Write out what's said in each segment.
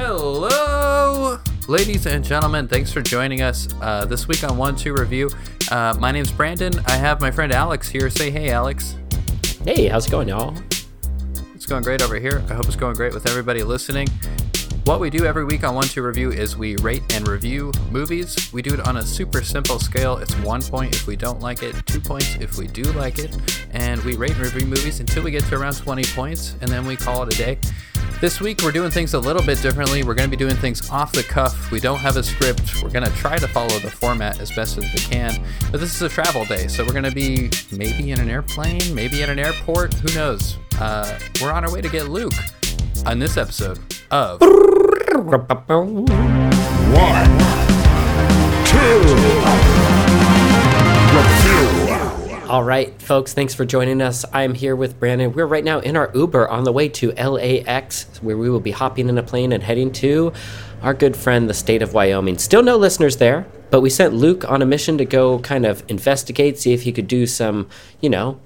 Hello, ladies and gentlemen. Thanks for joining us uh, this week on One Two Review. Uh, my name's Brandon. I have my friend Alex here. Say hey, Alex. Hey, how's it going, y'all? It's going great over here. I hope it's going great with everybody listening. What we do every week on One Two Review is we rate and review movies. We do it on a super simple scale. It's one point if we don't like it, two points if we do like it, and we rate and review movies until we get to around 20 points, and then we call it a day. This week we're doing things a little bit differently. We're going to be doing things off the cuff. We don't have a script. We're going to try to follow the format as best as we can. But this is a travel day, so we're going to be maybe in an airplane, maybe at an airport. Who knows? Uh, we're on our way to get Luke on this episode of. One, two. All right, folks, thanks for joining us. I'm here with Brandon. We're right now in our Uber on the way to LAX, where we will be hopping in a plane and heading to our good friend, the state of Wyoming. Still no listeners there, but we sent Luke on a mission to go kind of investigate, see if he could do some, you know,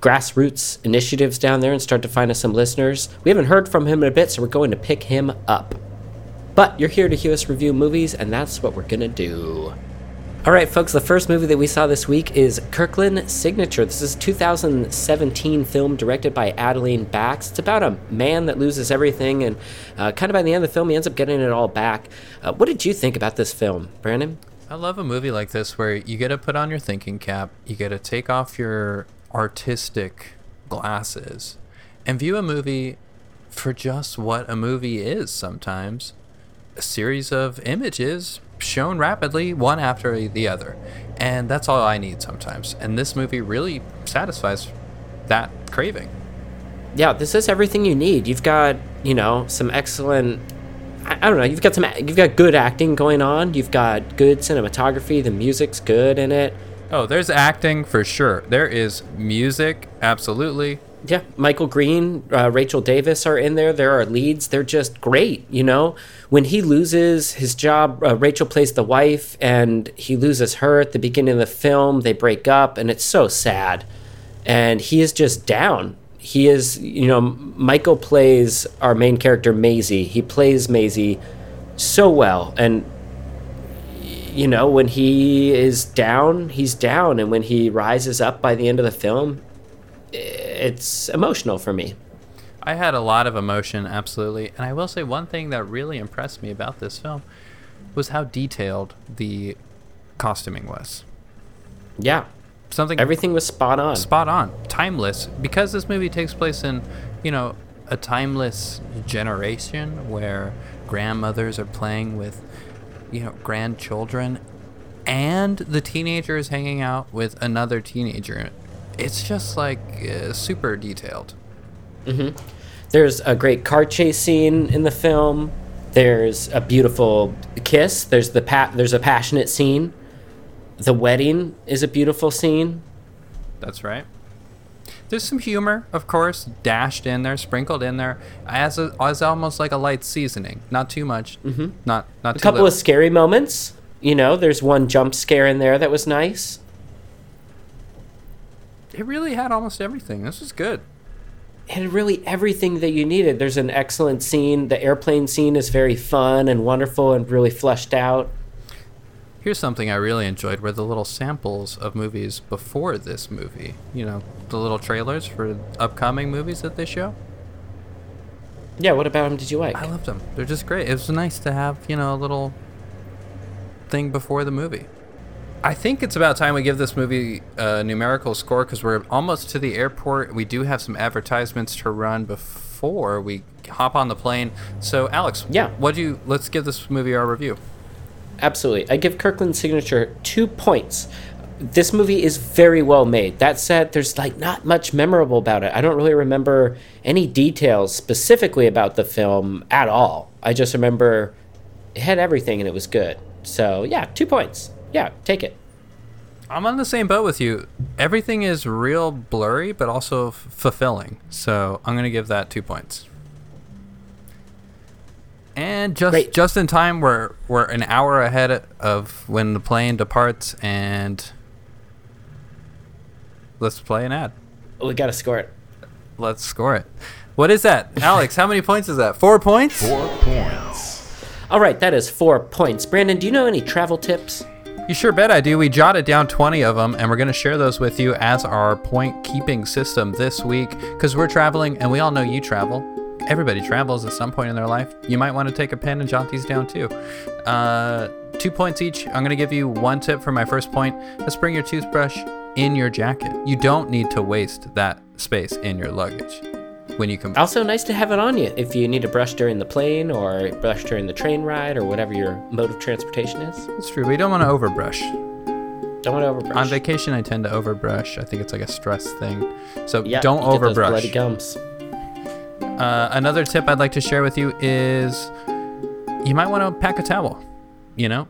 grassroots initiatives down there and start to find us some listeners. We haven't heard from him in a bit, so we're going to pick him up. But you're here to hear us review movies, and that's what we're gonna do. All right, folks, the first movie that we saw this week is Kirkland Signature. This is a 2017 film directed by Adeline Bax. It's about a man that loses everything, and uh, kind of by the end of the film, he ends up getting it all back. Uh, what did you think about this film, Brandon? I love a movie like this where you get to put on your thinking cap, you get to take off your artistic glasses, and view a movie for just what a movie is sometimes a series of images shown rapidly, one after the other. And that's all I need sometimes. And this movie really satisfies that craving. Yeah, this is everything you need. You've got, you know, some excellent. I, I don't know. You've got some. You've got good acting going on. You've got good cinematography. The music's good in it. Oh, there's acting for sure. There is music, absolutely. Yeah, Michael Green, uh, Rachel Davis are in there. There are leads. They're just great. You know, when he loses his job, uh, Rachel plays the wife, and he loses her at the beginning of the film. They break up, and it's so sad. And he is just down. He is, you know, Michael plays our main character, Maisie. He plays Maisie so well. And, you know, when he is down, he's down. And when he rises up by the end of the film, it's emotional for me. I had a lot of emotion, absolutely. And I will say one thing that really impressed me about this film was how detailed the costuming was. Yeah. Something Everything was spot on. spot on, timeless. Because this movie takes place in, you know, a timeless generation where grandmothers are playing with, you know, grandchildren and the teenager is hanging out with another teenager. It's just like uh, super detailed. There's a great car chase scene in the film. There's a beautiful kiss. There's the pa- there's a passionate scene. The wedding is a beautiful scene. That's right. There's some humor, of course, dashed in there, sprinkled in there, as a, as almost like a light seasoning. Not too much. Mm-hmm. Not not A couple little. of scary moments. You know, there's one jump scare in there that was nice. It really had almost everything. This was good. And really everything that you needed. There's an excellent scene. The airplane scene is very fun and wonderful and really fleshed out. Here's something I really enjoyed were the little samples of movies before this movie. You know, the little trailers for upcoming movies that they show. Yeah, what about them did you like? I loved them. They're just great. It was nice to have, you know, a little thing before the movie. I think it's about time we give this movie a numerical score because we're almost to the airport. We do have some advertisements to run before we hop on the plane. So, Alex, Yeah. what do you? Let's give this movie our review. Absolutely. I give Kirkland's Signature two points. This movie is very well made. That said, there's like not much memorable about it. I don't really remember any details specifically about the film at all. I just remember it had everything and it was good. So yeah, two points. Yeah, take it. I'm on the same boat with you. Everything is real blurry, but also f- fulfilling. So I'm gonna give that two points. And just Great. just in time, we're we're an hour ahead of when the plane departs, and let's play an ad. Oh, we got to score it. Let's score it. What is that, Alex? How many points is that? Four points. Four points. All right, that is four points. Brandon, do you know any travel tips? You sure bet I do. We jotted down 20 of them, and we're going to share those with you as our point keeping system this week because we're traveling, and we all know you travel. Everybody travels at some point in their life. You might want to take a pen and jot these down too. Uh, two points each. I'm going to give you one tip for my first point. Let's bring your toothbrush in your jacket. You don't need to waste that space in your luggage when you can. Also, nice to have it on you if you need to brush during the plane or brush during the train ride or whatever your mode of transportation is. It's true. We don't want to overbrush. Don't want to overbrush. On vacation, I tend to overbrush. I think it's like a stress thing. So yeah, don't you get those overbrush. bloody gums. Uh, another tip I'd like to share with you is you might want to pack a towel. You know,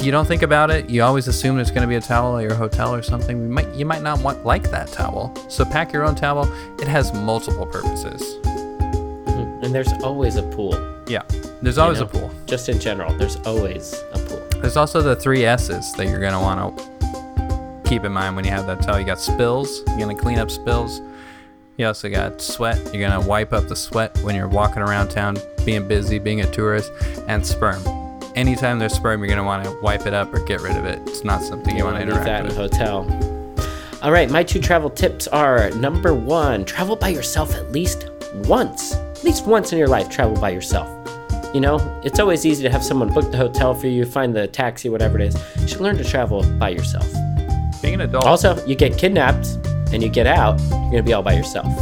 you don't think about it. You always assume there's going to be a towel at your hotel or something. You might you might not want like that towel. So pack your own towel. It has multiple purposes. Mhm. And there's always a pool. Yeah, there's always know? a pool. Just in general, there's always a pool. There's also the three S's that you're going to want to keep in mind when you have that towel. You got spills. You're going to clean up spills. You also got sweat. You're going to wipe up the sweat when you're walking around town, being busy, being a tourist, and sperm. Anytime there's sperm, you're going to want to wipe it up or get rid of it. It's not something you, want to leave that interact in a hotel. All right, my two travel tips are number one, travel by yourself at least once. At least once in your life, travel by yourself. You know, it's always easy to have someone book the hotel for you, find the taxi, whatever it is. You should learn to travel by yourself. Being an adult. Also, you get kidnapped and you get out, you're gonna be all by yourself.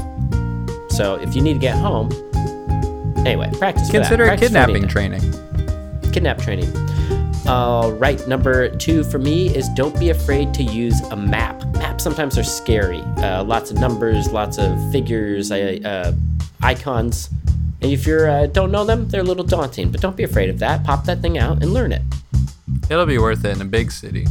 So if you need to get home, anyway, practice. consider Practice kidnapping training. Kidnap training. All right, number two for me is don't be afraid to use a map. Maps sometimes are scary. Uh, lots of numbers, lots of figures, uh, icons. And if you uh, don't know them, they're a little daunting. But don't be afraid of that. Pop that thing out and learn it. It'll be worth it in a big city.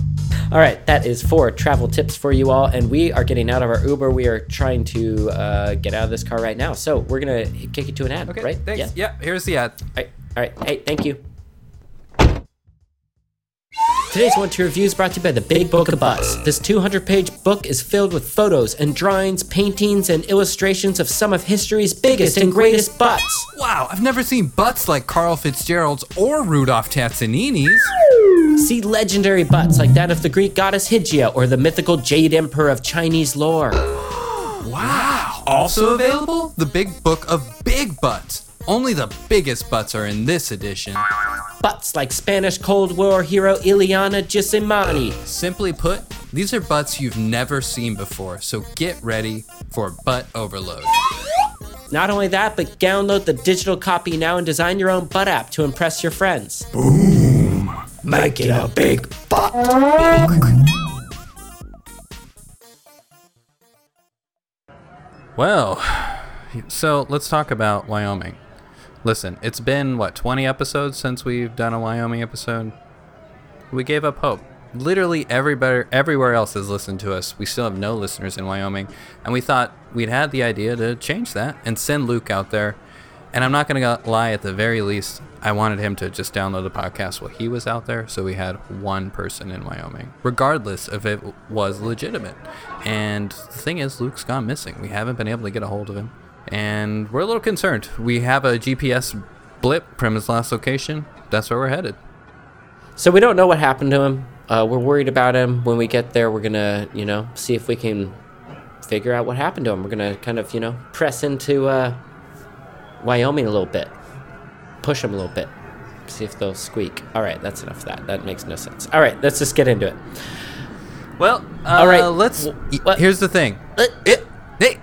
All right, that is four travel tips for you all. And we are getting out of our Uber. We are trying to uh, get out of this car right now. So we're going to kick it to an ad, Okay, right? thanks. Yeah. Yeah, here's the ad. All right. All right. Hey, thank you. Today's One Two Review is brought to you by the Big Book of Butts. This 200 page book is filled with photos and drawings, paintings, and illustrations of some of history's biggest and greatest butts. Wow, I've never seen butts like Carl Fitzgerald's or Rudolph Tazzanini's. See legendary butts like that of the Greek goddess Hygieia or the mythical Jade Emperor of Chinese lore. Wow. Also available, the Big Book of Big Butts. Only the biggest butts are in this edition. Butts like Spanish Cold War hero Ileana Gisimani. Simply put, these are butts you've never seen before, so get ready for butt overload. Not only that, but download the digital copy now and design your own butt app to impress your friends. Boom! Make it a big butt. Well, so let's talk about Wyoming. Listen, it's been what 20 episodes since we've done a Wyoming episode. We gave up hope. Literally everybody everywhere else has listened to us. We still have no listeners in Wyoming, and we thought we'd had the idea to change that and send Luke out there. And I'm not going to lie, at the very least, I wanted him to just download the podcast while he was out there, so we had one person in Wyoming, regardless if it was legitimate. And the thing is, Luke's gone missing. We haven't been able to get a hold of him, and we're a little concerned. We have a GPS blip from his last location. That's where we're headed. So we don't know what happened to him. Uh, we're worried about him. When we get there, we're gonna, you know, see if we can figure out what happened to him. We're gonna kind of, you know, press into uh, Wyoming a little bit, push him a little bit, see if they'll squeak. All right, that's enough of that. That makes no sense. All right, let's just get into it. Well, uh, All right. Let's. Wh- what? Here's the thing. Uh, It, hey,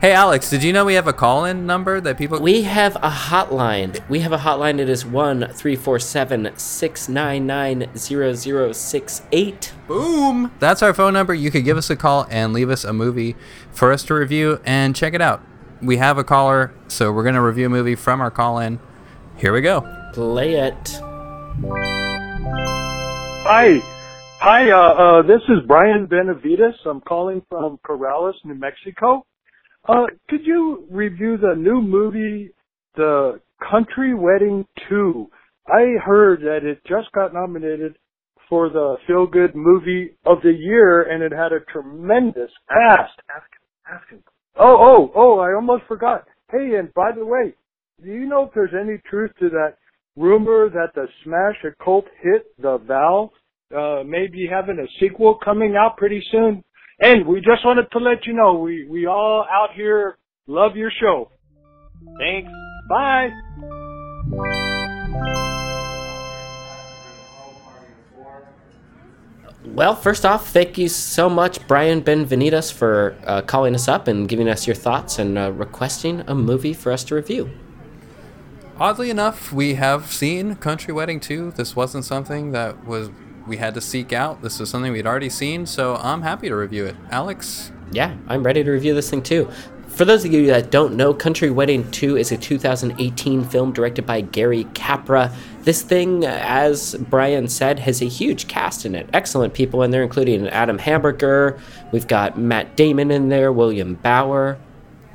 hey, Alex. Did you know we have a call-in number that people? We have a hotline. We have a hotline. It is one three four seven six nine nine zero zero six eight. Boom! That's our phone number. You could give us a call and leave us a movie for us to review and check it out. We have a caller, so we're gonna review a movie from our call-in. Here we go. Play it. Hi. Hi, uh, uh, this is Brian Benavides. I'm calling from Corrales, New Mexico. Uh, could you review the new movie, The Country Wedding 2? I heard that it just got nominated for the Feel Good Movie of the Year and it had a tremendous cast. Ask, ask him. Oh, oh, oh, I almost forgot. Hey, and by the way, do you know if there's any truth to that rumor that the smash a cult hit, The Vow, uh, may be having a sequel coming out pretty soon? And we just wanted to let you know, we, we all out here love your show. Thanks. Bye. Well, first off, thank you so much, Brian Benvenidas, for uh, calling us up and giving us your thoughts and uh, requesting a movie for us to review. Oddly enough, we have seen Country Wedding 2. This wasn't something that was we had to seek out. This is something we'd already seen, so I'm happy to review it. Alex? Yeah, I'm ready to review this thing too. For those of you that don't know, Country Wedding 2 is a 2018 film directed by Gary Capra. This thing, as Brian said, has a huge cast in it. Excellent people in there, including Adam Hamburger. We've got Matt Damon in there, William Bauer,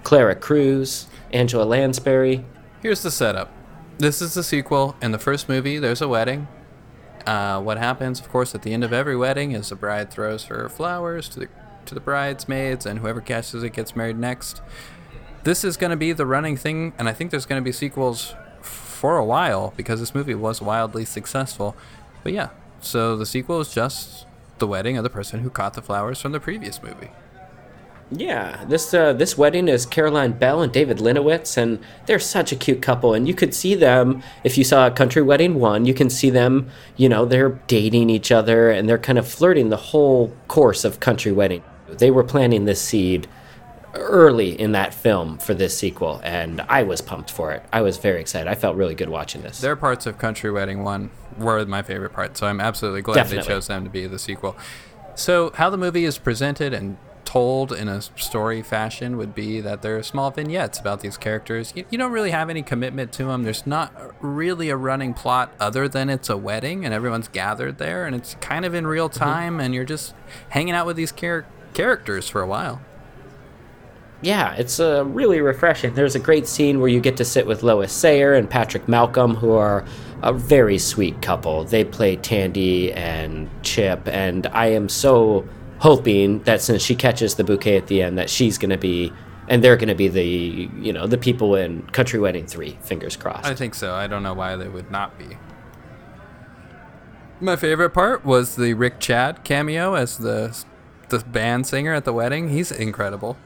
Clara Cruz, Angela Lansbury. Here's the setup. This is the sequel. In the first movie, there's a wedding. Uh, what happens, of course, at the end of every wedding is the bride throws her flowers to the to the bridesmaids, and whoever catches it gets married next. This is going to be the running thing, and I think there's going to be sequels for a while because this movie was wildly successful. But yeah, so the sequel is just the wedding of the person who caught the flowers from the previous movie. Yeah, this uh, this wedding is Caroline Bell and David Linowitz, and they're such a cute couple. And you could see them if you saw a Country Wedding one. You can see them, you know, they're dating each other and they're kind of flirting the whole course of Country Wedding. They were planting this seed early in that film for this sequel, and I was pumped for it. I was very excited. I felt really good watching this. Their parts of Country Wedding one were my favorite part, so I'm absolutely glad Definitely. they chose them to be the sequel. So, how the movie is presented and told in a story fashion would be that there are small vignettes about these characters. You, you don't really have any commitment to them. There's not really a running plot other than it's a wedding and everyone's gathered there and it's kind of in real time and you're just hanging out with these char- characters for a while. Yeah, it's uh, really refreshing. There's a great scene where you get to sit with Lois Sayer and Patrick Malcolm, who are a very sweet couple. They play Tandy and Chip, and I am so hoping that since she catches the bouquet at the end, that she's going to be, and they're going to be the, you know, the people in Country Wedding 3. Fingers crossed. I think so. I don't know why they would not be. My favorite part was the Rick Chad cameo as the the band singer at the wedding. He's incredible.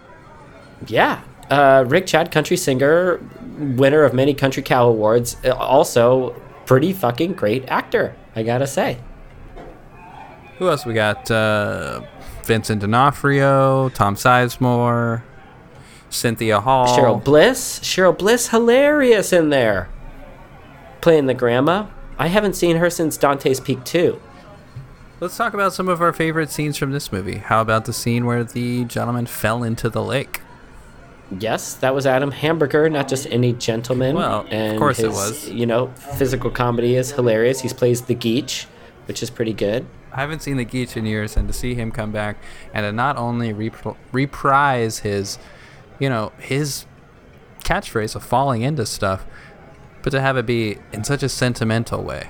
Yeah. Uh, Rick Chad, country singer, winner of many Country Cow Awards, uh, also pretty fucking great actor, I gotta say. Who else we got? Uh, Vincent D'Onofrio, Tom Sizemore, Cynthia Hall. Cheryl Bliss. Cheryl Bliss, hilarious in there. Playing the grandma. I haven't seen her since Dante's Peak 2. Let's talk about some of our favorite scenes from this movie. How about the scene where the gentleman fell into the lake? Yes, that was Adam Hamburger, not just any gentleman. Well, of and course it was. You know, physical comedy is hilarious. He plays the Geach, which is pretty good. I haven't seen the Geach in years, and to see him come back and to not only repr- reprise his, you know, his catchphrase of falling into stuff, but to have it be in such a sentimental way.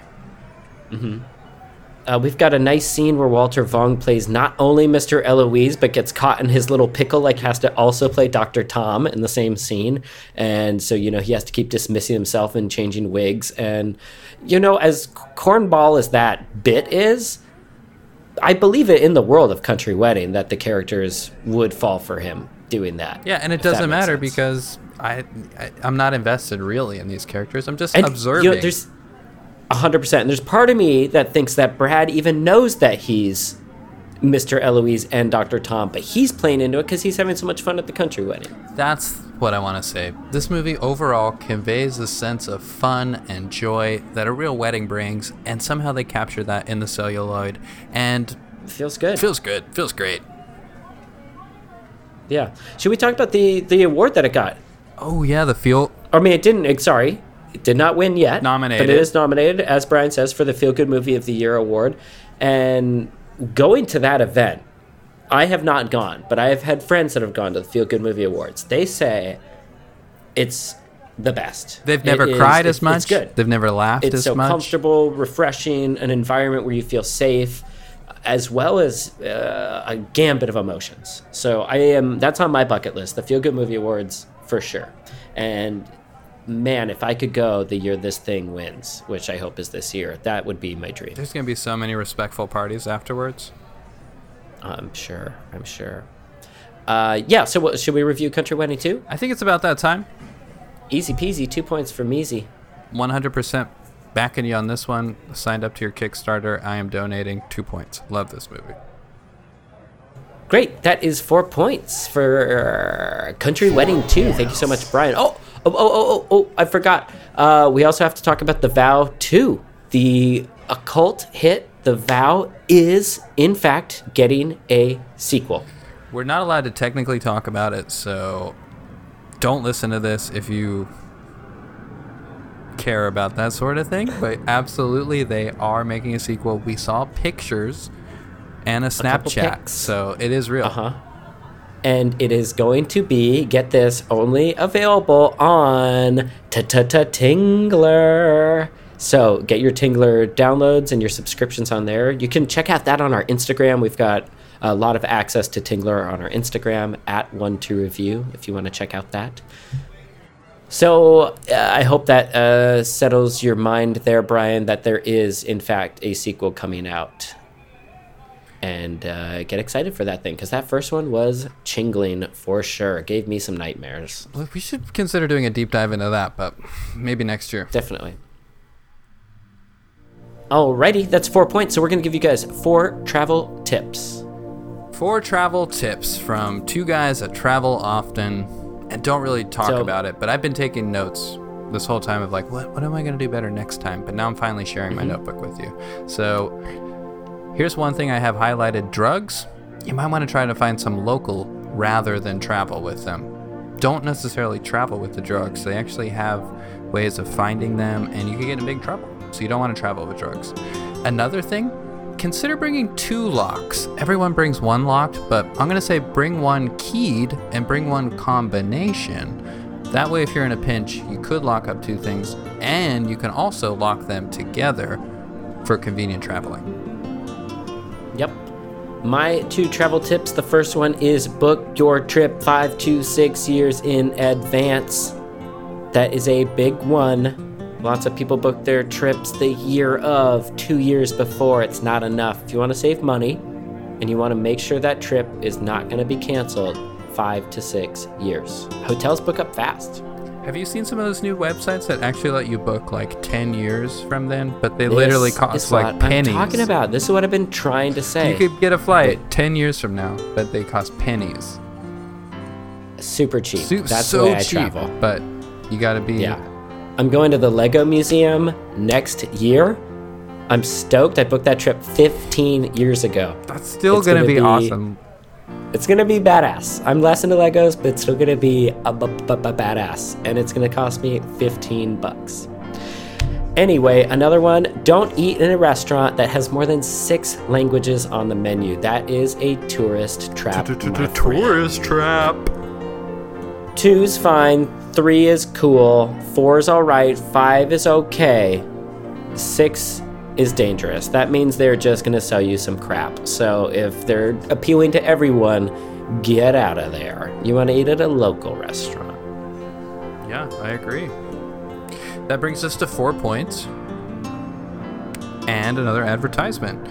Uh, we've got a nice scene where Walter Vong plays not only Mr. Eloise, but gets caught in his little pickle, like has to also play Dr. Tom in the same scene. And so, you know, he has to keep dismissing himself and changing wigs. And, you know, as cornball as that bit is, I believe it in the world of Country Wedding that the characters would fall for him doing that. Yeah, and it doesn't matter sense. because I, I I'm not invested really in these characters. I'm just And, observing. You know, there's hundred percent. And there's part of me that thinks that Brad even knows that he's Mr. Eloise and Dr. Tom, but he's playing into it because he's having so much fun at the country wedding. That's what I want to say. This movie overall conveys a sense of fun and joy that a real wedding brings, and somehow they capture that in the celluloid, and Feels good. feels good. Feels great. yeah. Should we talk about the the award that it got? Oh yeah, the feel. I mean, it didn't. eh, Sorry, it did not win yet. Nominated. but it is nominated, as Brian says, for the Feel Good Movie of the Year award. And going to that event, I have not gone, but I have had friends that have gone to the Feel Good Movie Awards. They say it's the best. They've never It is- cried it's- as much. It's good. They've never laughed It's as so much. It's so comfortable, refreshing, an environment where you feel safe. as well as uh, a gambit of emotions. So I am that's on my bucket list. The Feel Good Movie Awards for sure. And man, if I could go the year this thing wins, which I hope is this year, that would be my dream. There's gonna be so many respectful parties afterwards. I'm sure. I'm sure. Uh, yeah. So what, should we review Country Wedding 2? I think it's about that time. Easy peasy. Two points from Easy. 100% backing you on this one. Signed up to your Kickstarter. I am donating two points. Love this movie. Great. That is four points for Country Wedding 2. Thank you so much, Brian. Oh, oh, oh, oh, oh, oh I forgot. Uh, we also have to talk about The Vow 2. The occult hit, The Vow, is, in fact, getting a sequel. We're not allowed to technically talk about it, so don't listen to this if you care about that sort of thing. But absolutely, they are making a sequel. We saw pictures and a couple Snapchat, so it is real. Uh huh. And it is going to be, get this, only available on ta ta ta Tingler. So get your Tingler downloads and your subscriptions on there. You can check out that on our Instagram. We've got a lot of access to Tingler on our Instagram at one two review if you want to check out that. So uh, I hope that uh, settles your mind there, Brian, that there is in fact a sequel coming out and uh, get excited for that thing because that first one was chingling for sure. It gave me some nightmares. We should consider doing a deep dive into that, but maybe next year. Definitely. Alrighty, that's four points. So we're gonna give you guys four travel tips. Four travel tips from two guys that travel often and don't really talk So- about it. But I've been taking notes this whole time of like, what, what am I going to do better next time? But now I'm finally sharing my notebook with you. So here's one thing I have highlighted drugs. You might want to try to find some local rather than travel with them. Don't necessarily travel with the drugs. They actually have ways of finding them, and you can get in big trouble. So you don't want to travel with drugs. Another thing, consider bringing two locks. Everyone brings one locked, but I'm going to say bring one keyed and bring one combination. That way, if you're in a pinch, you could lock up two things, and you can also lock them together for convenient traveling. Yep. My two travel tips. The first one is book your trip five to six years in advance. That is a big one. Lots of people book their trips the year of, two years before. It's not enough. If you want to save money and you want to make sure that trip is not going to be canceled, five to six years. Hotels book up fast. Have you seen some of those new websites that actually let you book like 10 years from then, but they literally This cost is like what pennies? I'm talking about. This is what I've been trying to say. You could get a flight 10 years from now, but they cost pennies. Super cheap. Su- That's so the way I cheap, travel. but you got to be Yeah. I'm going to the Lego Museum next year. I'm stoked. I booked that trip 15 years ago. That's still going to gonna be, be- awesome. It's to be badass. I'm less into Legos, but it's still to be a, b- b- b- badass. And it's to cost me 15 bucks. Anyway, another one don't eat in a restaurant that has more than six languages on the menu. That is a tourist trap. Tourist trap. Two's fine. Three is cool. Four is alright. Five is okay. Six is dangerous. That means they're just gonna sell you some crap. So if they're appealing to everyone, get out of there. You wanna eat at a local restaurant. Yeah, I agree. That brings us to four points and another advertisement.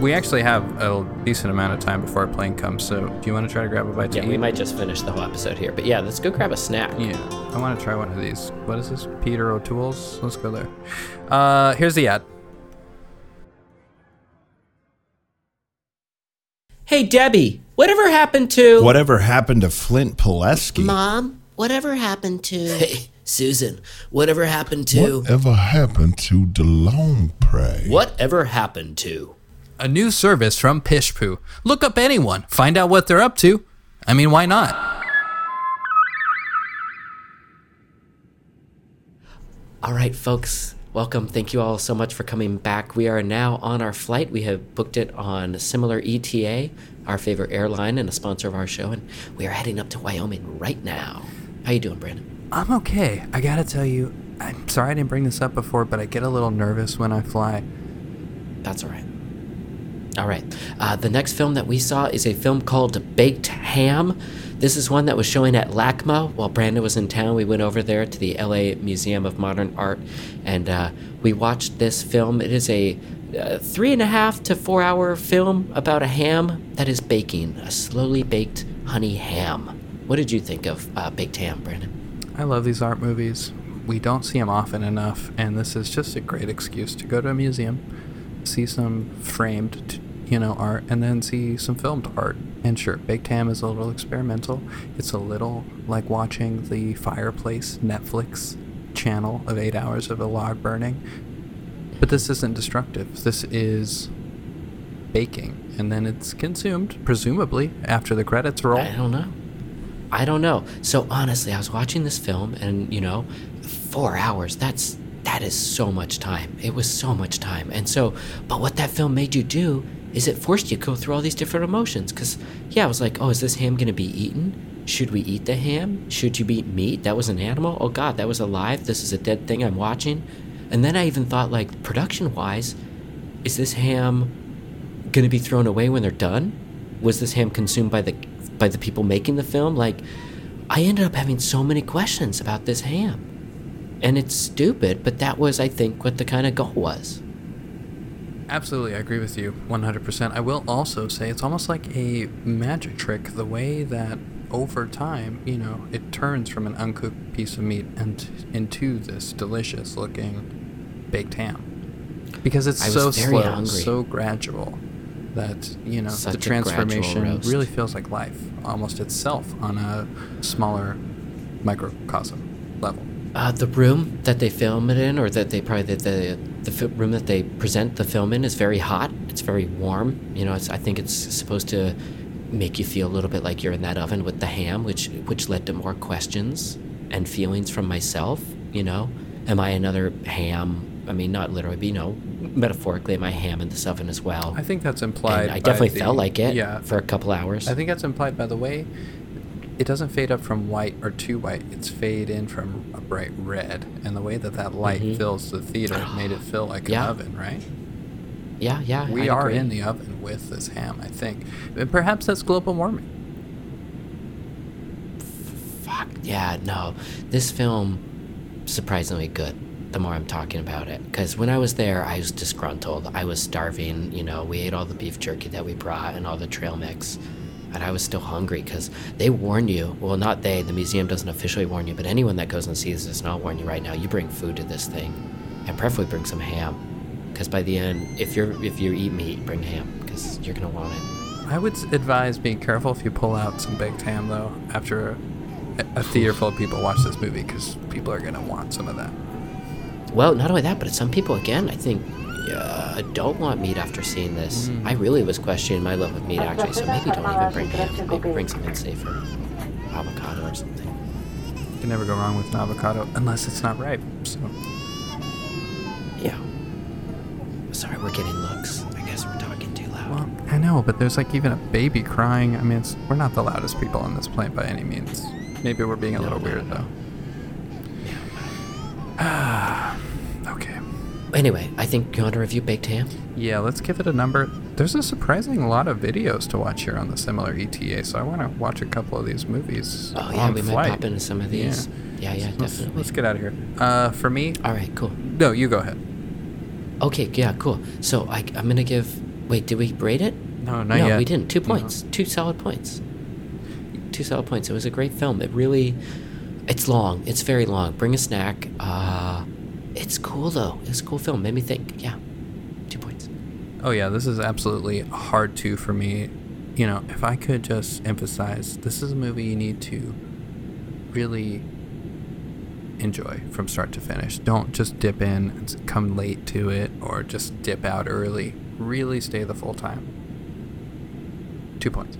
We actually have a decent amount of time before our plane comes, so do you want to try to grab a bite Yeah, to we might just finish the whole episode here. But yeah, let's go grab a snack. Yeah, I want to try one of these. What is this? Peter O'Toole's? Let's go there. Uh, here's the ad. Hey Debbie, whatever happened to Whatever happened to Flint Pileski? Mom, whatever happened to. Hey, Susan, whatever happened to. Whatever happened to DeLong Prey? Whatever happened to A new service from Pishpoo. Look up anyone, find out what they're up to. I mean, why not? All right, folks, welcome. Thank you all so much for coming back. We are now on our flight. We have booked it on Similar ETA, our favorite airline and a sponsor of our show, and we are heading up to Wyoming right now. How you doing, Brandon? I'm okay. I gotta tell you, I'm sorry I didn't bring this up before, but I get a little nervous when I fly. That's all right. All right. Uh, the next film that we saw is a film called Baked Ham. This is one that was showing at LACMA while Brandon was in town. We went over there to the LA Museum of Modern Art and uh, we watched this film. It is a uh, three and a half to four hour film about a ham that is baking, a slowly baked honey ham. What did you think of uh, Baked Ham, Brandon? I love these art movies. We don't see them often enough, and this is just a great excuse to go to a museum, see some framed, you know, art, and then see some filmed art. And sure, Baked Ham is a little experimental. It's a little like watching the fireplace Netflix channel of eight hours of a log burning. But this isn't destructive. This is baking, and then it's consumed, presumably, after the credits roll. I don't know. I don't know. So honestly, I was watching this film, and you know, four hours. That's that is so much time. It was so much time, and so, but what that film made you do is it forced you to go through all these different emotions. Cause yeah, I was like, oh, is this ham gonna be eaten? Should we eat the ham? Should you eat meat? That was an animal. Oh God, that was alive. This is a dead thing I'm watching. And then I even thought, like, production wise, is this ham gonna be thrown away when they're done? Was this ham consumed by the by the people making the film? Like, I ended up having so many questions about this ham, and it's stupid, but that was, I think, what the kind of goal was. Absolutely, I agree with you 100%. I will also say it's almost like a magic trick the way that over time, you know, it turns from an uncooked piece of meat and into this delicious looking baked ham. Because it's I so slow, hungry. so gradual that, you know, Such the transformation really feels like life almost itself on a smaller microcosm level. Uh, the room that they film it in, or that they probably the the, the room that they present the film in, is very hot. It's very warm. You know, it's, I think it's supposed to make you feel a little bit like you're in that oven with the ham, which which led to more questions and feelings from myself. You know, am I another ham? I mean, not literally, but you know, metaphorically, am I ham in this oven as well? I think that's implied. and I definitely the- felt like it Yeah, for a couple hours. I think that's implied by the way it doesn't fade up from white or too white. It's fade in from a bright red, and the way that that light Mhm. fills the theater made it feel like Yeah. an oven, right? yeah, yeah. We I are agree. in the oven with this ham, I think. And perhaps that's global warming. Fuck yeah, no. This film surprisingly good. The more I'm talking about it, because when I was there, I was disgruntled. I was starving. You know, we ate all the beef jerky that we brought and all the trail mix, and I was still hungry because they warn you. Well, not they. The museum doesn't officially warn you, but anyone that goes and sees this, and I'll warn you right now, you bring food to this thing, and preferably bring some ham, because by the end, if you're if you eat meat, bring ham, because you're gonna want it. I would advise being careful if you pull out some baked ham, though, after a, a theater full of people watch this movie, because people are going to want some of that. Well, not only that, but some people, again, I think, uh, don't want meat after seeing this. I really was questioning my love of meat, actually, so maybe don't even bring ham. Maybe bring something safer. Avocado or something. You can never go wrong with an avocado, unless it's not ripe. So. Yeah. Sorry, we're getting looks. I guess we're talking too loud. Well, I know, but there's like even a baby crying. I mean, it's, we're not the loudest people on this plane by any means. Maybe we're being a little weird, though. okay. Anyway, I think you want to review baked ham? Yeah, let's give it a number. There's a surprising lot of videos to watch here on the similar ETA, so I want to watch a couple of these movies. Oh, yeah, we flight. might pop into some of these. Yeah, yeah, Let's, definitely. let's get out of here. Uh, for me, All right, cool. no, you go ahead. Okay, yeah, cool. So I, I'm going to give. Wait, did we rate it? No, not no, yet. we didn't. Two No. points. Two solid points. Two solid points. It was a great film. It really, it's long. It's very long. Bring a snack. Uh, it's cool though. It's a cool film. Made me think. Yeah, two points. Oh yeah, this is absolutely hard two for me. You know, if I could just emphasize, this is a movie you need to really enjoy from start to finish. Don't just dip in and come late to it or just dip out early. Really stay the full time. Two points.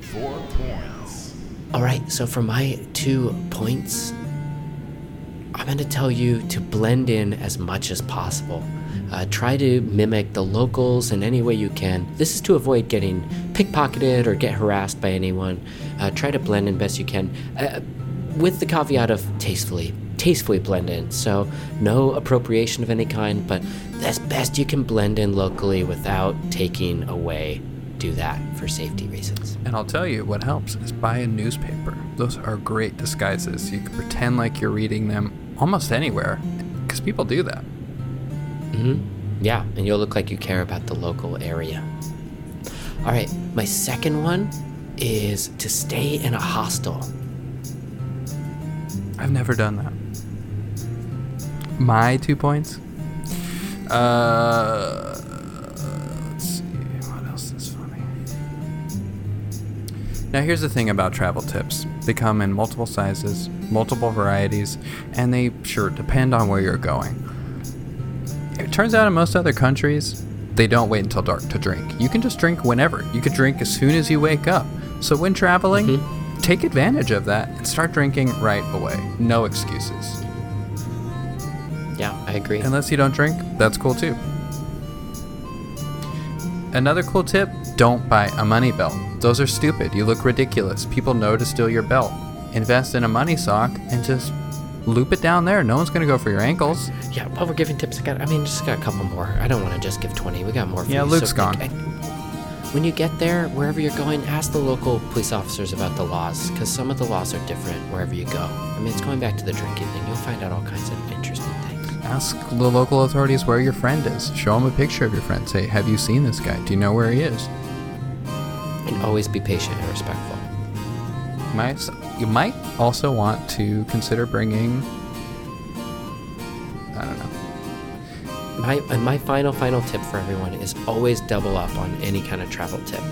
Four points. All right. So for my two points, I'm going to tell you to blend in as much as possible. Uh, try to mimic the locals in any way you can. This is to avoid getting pickpocketed or get harassed by anyone. Uh, try to blend in best you can, uh, with the caveat of tastefully. tastefully blend in. So, no appropriation of any kind, but as best you can blend in locally without taking away. Do that for safety reasons. And I'll tell you what helps is buy a newspaper. Those are great disguises. You can pretend like you're reading them almost anywhere because people do that. Yeah, and you'll look like you care about the local area. All right, my second one is to stay in a hostel. I've never done that. My two points. Uh, Now, here's the thing about travel tips they come in multiple sizes, multiple varieties, and they sure depend on where you're going. It turns out in most other countries, they don't wait until dark to drink. You can just drink whenever. You could drink as soon as you wake up. So when traveling, mm-hmm. take advantage of that and start drinking right away. No excuses. Yeah, I agree. Unless you don't drink, that's cool too. Another cool tip don't buy a money belt. Those are stupid. You look ridiculous. People know to steal your belt. Invest in a money sock and just loop it down there. No one's going to go for your ankles. Yeah, while we're giving tips, I got. I mean, just got a couple more. I don't want to just give twenty. We got more. For Yeah, you. Luke's So, gone. I- when you get there, wherever you're going, ask the local police officers about the laws, because some of the laws are different wherever you go. I mean, it's going back to the drinking thing. You'll find out all kinds of interesting things. Ask the local authorities where your friend is. Show them a picture of your friend. Say, Have you seen this guy? Do you know where he is? And always be patient and respectful. Might, you might also want to consider bringing. I don't know. My my final final tip for everyone is always double up on any kind of travel tip.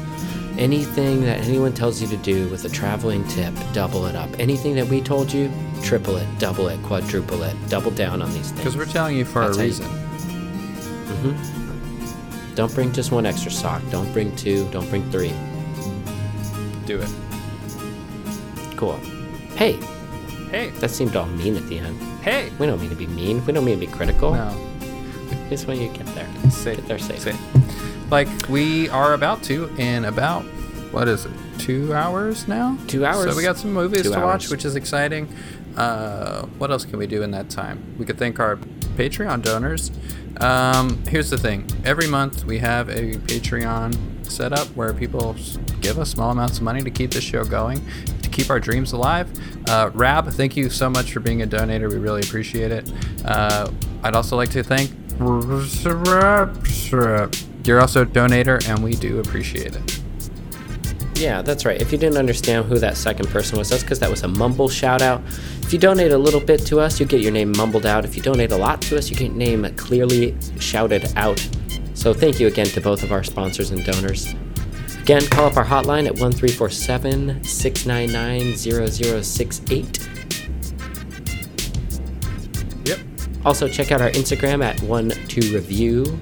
Anything that anyone tells you to do with a traveling tip, double it up. Anything that we told you, triple it, double it, quadruple it, double down on these things. Because we're telling you for That's a how you- reason. Mm-hmm. Don't bring just one extra sock. Don't bring two. Don't bring three. Do it. Cool. Hey, Hey, that seemed all mean at the end. hey. We don't mean to be mean. We don't mean to be critical. No. Just when you get there. Safe. Get there safe. Safe. Like we are about to in about what is it? Two hours now. Two hours. So we got some movies Two to watch, which is exciting. Uh, what else can we do in that time? We could thank our Patreon donors. Um, here's the thing: every month we have a Patreon set up where people give us small amounts of money to keep this show going, to keep our dreams alive. Uh, Rab, thank you so much for being a donator. We really appreciate it. Uh, I'd also like to thank. You're also a donator, and we do appreciate it. Yeah, that's right. If you didn't understand who that second person was, that's because that was a mumble shout out. If you donate a little bit to us, you get your name mumbled out. If you donate a lot to us, you get your name clearly shouted out. So thank you again to both of our sponsors and donors. Again, call up our hotline at 1347 699 0068. Yep. Also, check out our Instagram at one2review.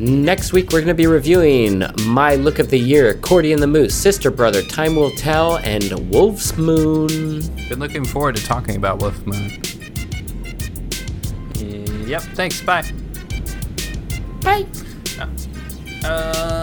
Next week, we're going to be reviewing My Look of the Year, Cordy and the Moose, Sister Brother, Time Will Tell, and Wolf's Moon. Been looking forward to talking about Wolf Moon. Yep. Thanks. Bye. Bye. Uh,